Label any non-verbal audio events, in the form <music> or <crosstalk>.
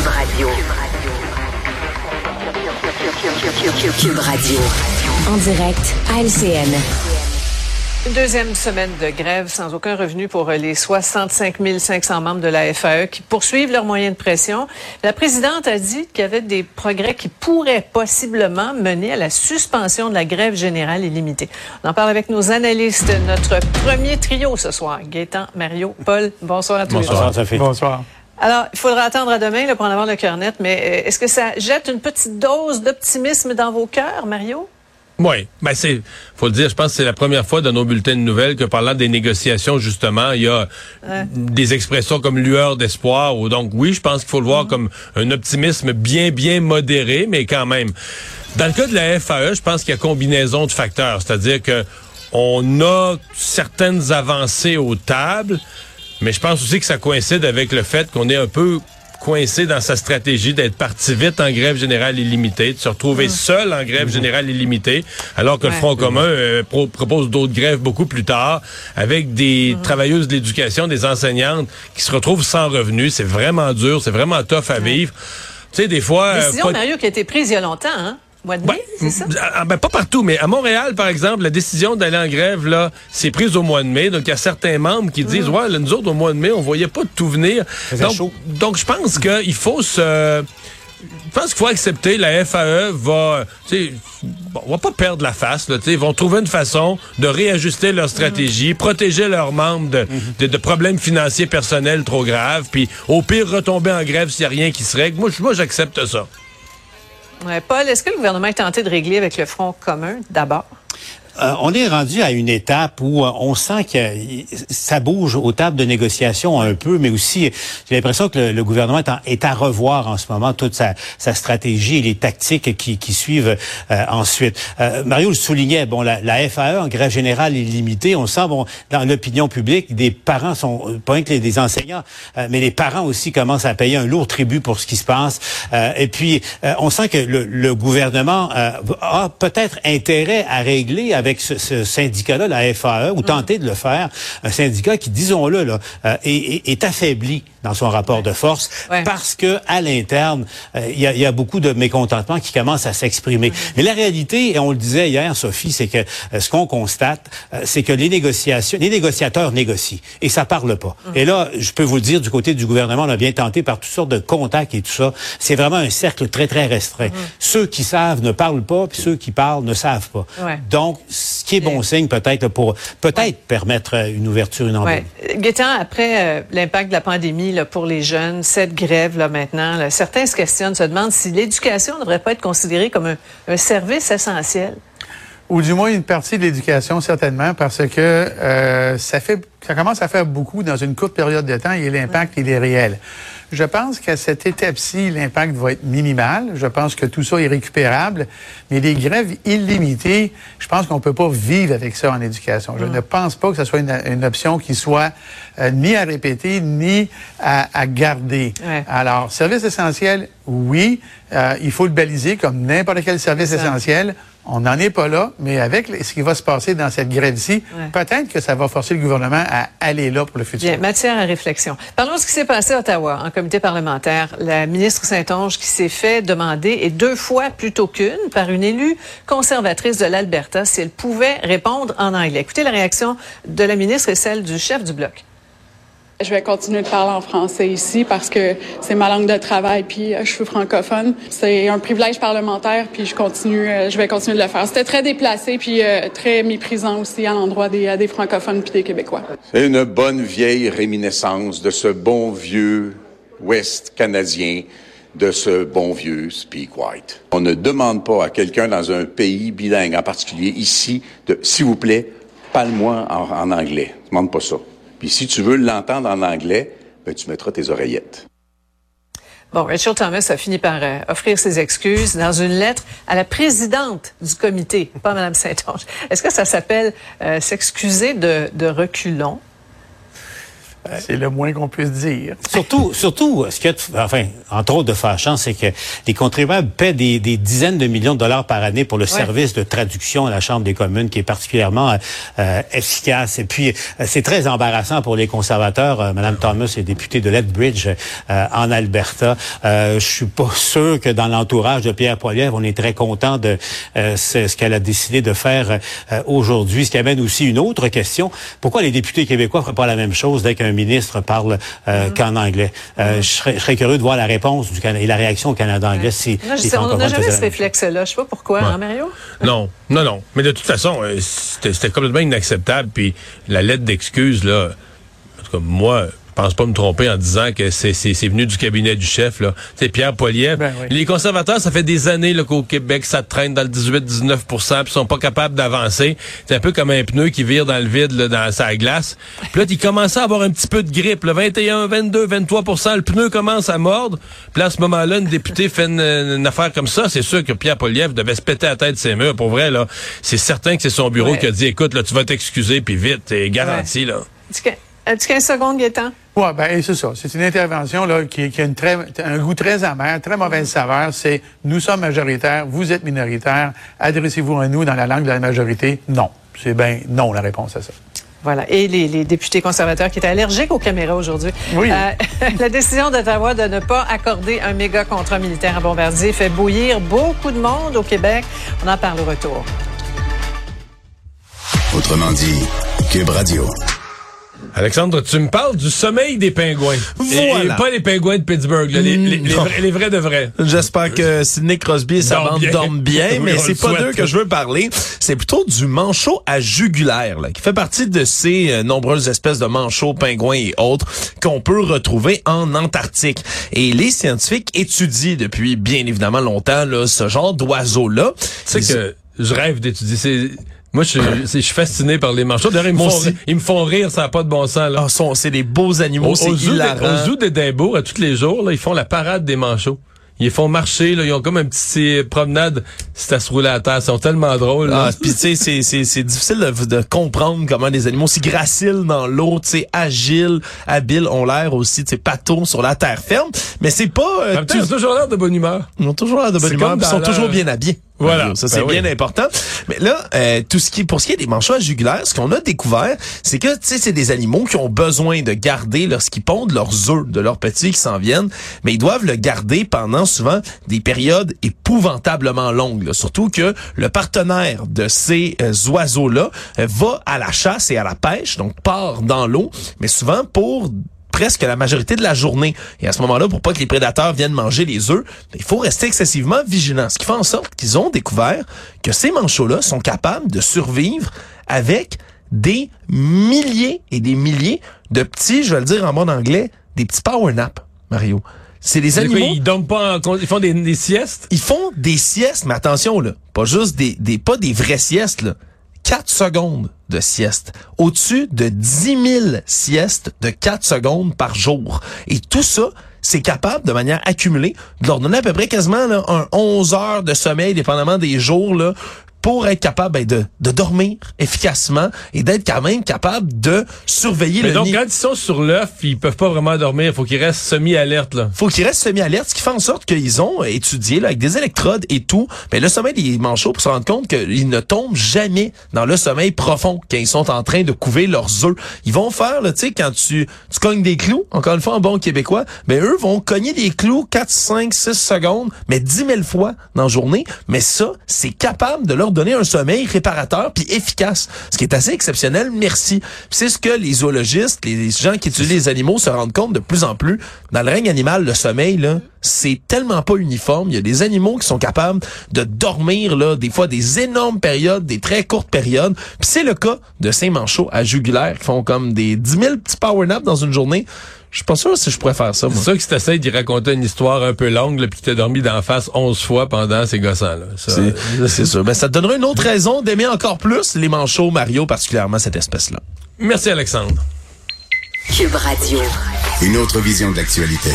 Cube Radio. Cube Radio. En direct à LCN. Une deuxième semaine de grève sans aucun revenu pour les 65 500 membres de la FAE qui poursuivent leurs moyens de pression. La présidente a dit qu'il y avait des progrès qui pourraient possiblement mener à la suspension de la grève générale illimitée. On en parle avec nos analystes. Notre premier trio ce soir, Gaétan, Mario, Paul. Bonsoir à tous. Bonsoir, fait. Bonsoir. Alors, il faudra attendre à demain là, pour en avoir le cœur net, mais euh, est-ce que ça jette une petite dose d'optimisme dans vos cœurs, Mario? Oui, ben c'est, faut le dire, je pense que c'est la première fois dans nos bulletins de nouvelles que parlant des négociations, justement, il y a des expressions comme lueur d'espoir. Ou donc, oui, je pense qu'il faut le voir mm-hmm. comme un optimisme bien, bien modéré, mais quand même. Dans le cas de la FAE, je pense qu'il y a combinaison de facteurs, c'est-à-dire que on a certaines avancées aux tables, mais je pense aussi que ça coïncide avec le fait qu'on est un peu coincé dans sa stratégie d'être parti vite en grève générale illimitée, de se retrouver mm. seul en grève mm-hmm. générale illimitée, alors que le Front commun euh, propose d'autres grèves beaucoup plus tard, avec des mm-hmm. travailleuses de l'éducation, des enseignantes qui se retrouvent sans revenus. C'est vraiment dur, c'est vraiment tough à vivre. Tu sais, des fois... Euh, Décision, Mario, qui a été prise il y a longtemps, hein? Mois de mai, c'est ça? Ah, ben, pas partout, mais à Montréal, par exemple, la décision d'aller en grève, là, c'est prise au mois de mai. Donc, il y a certains membres qui disent, mm. ouais, nous autres, au mois de mai, on voyait pas tout venir. Donc, donc, je pense qu'il faut se... Je pense qu'il faut accepter, la FAE va, bon, on va pas perdre la face, là, ils vont trouver une façon de réajuster leur stratégie, protéger leurs membres de, de, de, problèmes financiers personnels trop graves, puis au pire retomber en grève s'il n'y a rien qui se règle. Moi, moi j'accepte ça. Paul, est-ce que le gouvernement est tenté de régler avec le Front commun d'abord? Euh, on est rendu à une étape où euh, on sent que ça bouge aux tables de négociation un peu, mais aussi j'ai l'impression que le, gouvernement est, à revoir en ce moment toute sa, stratégie et les tactiques qui, suivent euh, ensuite. Mario le soulignait, bon, la, FAE en grève générale illimitée, on sent bon dans l'opinion publique, des parents sont pas que des enseignants, mais les parents aussi commencent à payer un lourd tribut pour ce qui se passe. et puis on sent que le, le gouvernement a peut-être intérêt à régler avec ce, syndicat-là, la FAE, ou tenter de le faire, un syndicat qui, disons-le, là, euh, est, est, affaibli dans son rapport de force parce que à l'interne, euh, il y, a, y, a, beaucoup de mécontentement qui commencent à s'exprimer. Mais la réalité, et on le disait hier, Sophie, c'est que euh, ce qu'on constate, c'est que les négociations, les négociateurs négocient et ça parle pas. Mm. Et là, je peux vous le dire, du côté du gouvernement, on a bien tenté par toutes sortes de contacts et tout ça. C'est vraiment un cercle très très restreint. Mm. Ceux qui savent ne parlent pas, puis ceux qui parlent ne savent pas. Donc ce qui est bon signe peut-être pour peut-être permettre euh, une ouverture, une embauche. Ouais. après euh, l'impact de la pandémie là, pour les jeunes, cette grève là maintenant, certains se questionnent, se demandent si l'éducation ne devrait pas être considérée comme un, service essentiel. Ou du moins une partie de l'éducation certainement, parce que euh, ça fait, ça commence à faire beaucoup dans une courte période de temps et l'impact il est réel. Je pense qu'à cette étape-ci, l'impact va être minimal. Je pense que tout ça est récupérable. Mais des grèves illimitées, je pense qu'on peut pas vivre avec ça en éducation. Je mm. ne pense pas que ce soit une, option qui soit euh, ni à répéter, ni à, garder. Alors, service essentiel, oui. Euh, il faut le baliser comme n'importe quel service essentiel. On n'en est pas là, mais avec ce qui va se passer dans cette grève-ci, peut-être que ça va forcer le gouvernement à aller là pour le futur. Bien, matière à réflexion. Parlons de ce qui s'est passé à Ottawa, en comité parlementaire. La ministre Saint-Onge qui s'est fait demander, et deux fois plutôt qu'une, par une élue conservatrice de l'Alberta, si elle pouvait répondre en anglais. Écoutez la réaction de la ministre et celle du chef du bloc. Je vais continuer de parler en français ici parce que c'est ma langue de travail puis euh, je suis francophone. C'est un privilège parlementaire puis je continue, euh, je vais continuer de le faire. C'était très déplacé puis euh, très méprisant aussi à l'endroit des, francophones puis des Québécois. C'est une bonne vieille réminiscence de ce bon vieux Ouest canadien de ce bon vieux Speak White. On ne demande pas à quelqu'un dans un pays bilingue, en particulier ici, de, s'il vous plaît, parle-moi en, en anglais. Demande pas ça. Puis si tu veux l'entendre en anglais, ben, tu mettras tes oreillettes. Bon, Rachel Thomas a fini par euh, offrir ses excuses dans une lettre à la présidente du comité, pas Mme Saint-Onge. Est-ce que ça s'appelle euh, s'excuser de, de reculons? C'est le moins qu'on puisse dire. Surtout, surtout, ce qui est, enfin, entre autres de fâchant, c'est que les contribuables paient des, des, dizaines de millions de dollars par année pour le service de traduction à la Chambre des communes, qui est particulièrement euh, efficace. Et puis, euh, c'est très embarrassant pour les conservateurs. Euh, Madame Thomas est députée de Lethbridge euh, en Alberta. je suis pas sûr que dans l'entourage de Pierre Poilievre, on est très content de ce, ce qu'elle a décidé de faire aujourd'hui. Ce qui amène aussi une autre question. Pourquoi les députés québécois feraient pas la même chose dès qu'un un ministre parle euh, mm-hmm. qu'en anglais. Euh, mm-hmm. je, serais, je, serais, curieux de voir la réponse du Canada et la réaction au Canada anglais si On n'a jamais ce réflexe-là. Je sais pas pourquoi, hein, Mario? <laughs> Non, non, non. Mais de toute façon, euh, c'était complètement inacceptable. Puis la lettre d'excuse, là, en tout cas, moi, je pense pas me tromper en disant que c'est venu du cabinet du chef. là. C'est Pierre Poilievre. Ben les conservateurs, ça fait des années qu'au Québec, ça traîne dans le 18-19% puis sont pas capables d'avancer. C'est un peu comme un pneu qui vire dans le vide là, dans sa glace. Puis là, il commence à avoir un petit peu de grippe. Le 21, 22, 23% le pneu commence à mordre. Puis là, à ce moment-là, une députée fait une, affaire comme ça. C'est sûr que Pierre Poilievre devait se péter la tête de ses murs. Pour vrai, là, c'est certain que c'est son bureau qui a dit, écoute, là, tu vas t'excuser, puis vite, t'es garanti, là. As-tu 15 secondes, Gaétan? Oui, ben, c'est ça. C'est une intervention là, qui, qui a une très, un goût très amer, très mauvaise saveur. C'est nous sommes majoritaires, vous êtes minoritaires, adressez-vous à nous dans la langue de la majorité. Non. C'est bien non la réponse à ça. Voilà. Et les, les, députés conservateurs qui étaient allergiques aux caméras aujourd'hui. Oui. Euh, <laughs> la décision d'Ottawa de ne pas accorder un méga contrat militaire à Bombardier fait bouillir beaucoup de monde au Québec. On en parle au retour. Autrement dit, Cube Radio. Alexandre, tu me parles du sommeil des pingouins. Voilà. Et, pas les pingouins de Pittsburgh, les, les, les, vrais, de vrais. J'espère que Sidney Crosby et sa bande dorment bien, mais <laughs> c'est pas d'eux que je veux parler. C'est plutôt du manchot à jugulaire, là, qui fait partie de ces euh, nombreuses espèces de manchots, pingouins et autres qu'on peut retrouver en Antarctique. Et les scientifiques étudient depuis bien évidemment longtemps là, ce genre d'oiseaux-là. C'est que je rêve d'étudier. Moi, je, je, suis fasciné par les manchots. D'ailleurs, ils, me font, ils me font rire, ça n'a pas de bon sens. Là. Ah, c'est des beaux animaux, c'est hilarant. Au zoo d'Edimbourg, à tous les jours, là, ils font la parade des manchots. Ils font marcher, là, ils ont comme un petit promenade c'est à se rouler à terre. Ils sont tellement drôles. Ah, puis tu sais, c'est, c'est, c'est difficile de, de, comprendre comment des animaux si graciles dans l'eau, tu sais, agiles, habiles, ont l'air aussi, tu sais, patons sur la terre ferme. Mais c'est pas... Euh, ils ont toujours l'air de bonne humeur. Ils ont toujours l'air de bonne humeur, ils sont toujours bien habillés. Voilà, ça c'est ben bien important. Mais là, euh, tout ce qui pour ce qui est des manchots à jugulaire, ce qu'on a découvert, c'est que tu sais c'est des animaux qui ont besoin de garder lorsqu'ils pondent leurs œufs de leurs petits qui s'en viennent, mais ils doivent le garder pendant souvent des périodes épouvantablement longues. Surtout que le partenaire de ces euh, oiseaux-là euh, va à la chasse et à la pêche, donc part dans l'eau, mais souvent pour presque la majorité de la journée. Et à ce moment-là, pour pas que les prédateurs viennent manger les œufs, il faut rester excessivement vigilant. Ce qui fait en sorte qu'ils ont découvert que ces manchots-là sont capables de survivre avec des milliers et des milliers de petits, je vais le dire en bon anglais, des petits power naps, Mario. C'est des animaux. ils dorment pas ils font des, siestes? Ils font des siestes, mais attention, là. Pas juste des, des, pas des vraies siestes, là. 4 secondes de sieste. Au-dessus de 10 000 siestes de 4 secondes par jour. Et tout ça, c'est capable, de manière accumulée, de leur donner à peu près quasiment là, un 11 heures de sommeil, dépendamment des jours, là, pour être capable ben, de, de dormir efficacement et d'être quand même capable de surveiller Mais le donc, quand ils sont sur l'œuf, ils peuvent pas vraiment dormir. Il faut qu'ils restent semi-alerte. là. faut qu'ils restent semi-alerte, ce qui fait en sorte qu'ils ont étudié là, avec des électrodes et tout ben, le sommeil des manchots pour se rendre compte qu'ils ne tombent jamais dans le sommeil profond quand ils sont en train de couver leurs œufs. Ils vont faire, tu sais, quand tu, tu cognes des clous, encore une fois en bon québécois, ben eux vont cogner des clous 4, 5, 6 secondes, mais 10 000 fois dans la journée. Mais ça, c'est capable de leur donner un sommeil réparateur puis efficace, ce qui est assez exceptionnel. Merci. C'est ce que les zoologistes, les gens qui étudient les animaux se rendent compte de plus en plus. Dans le règne animal, le sommeil là, c'est tellement pas uniforme. Il y a des animaux qui sont capables de dormir là, des fois des énormes périodes, des très courtes périodes. Puis c'est le cas de ces manchots à jugulaire qui font comme des 10 000 petits power naps dans une journée. Je suis pas sûr si je pourrais faire ça, C'est sûr que si t'essayes d'y raconter une histoire un peu longue, puis t'as dormi d'en face 11 fois pendant ces gossants-là. C'est sûr. Ben, ça te donnerait une autre raison d'aimer encore plus les manchots, Mario, particulièrement cette espèce-là. Merci, Alexandre. Cube Radio. Une autre vision de l'actualité.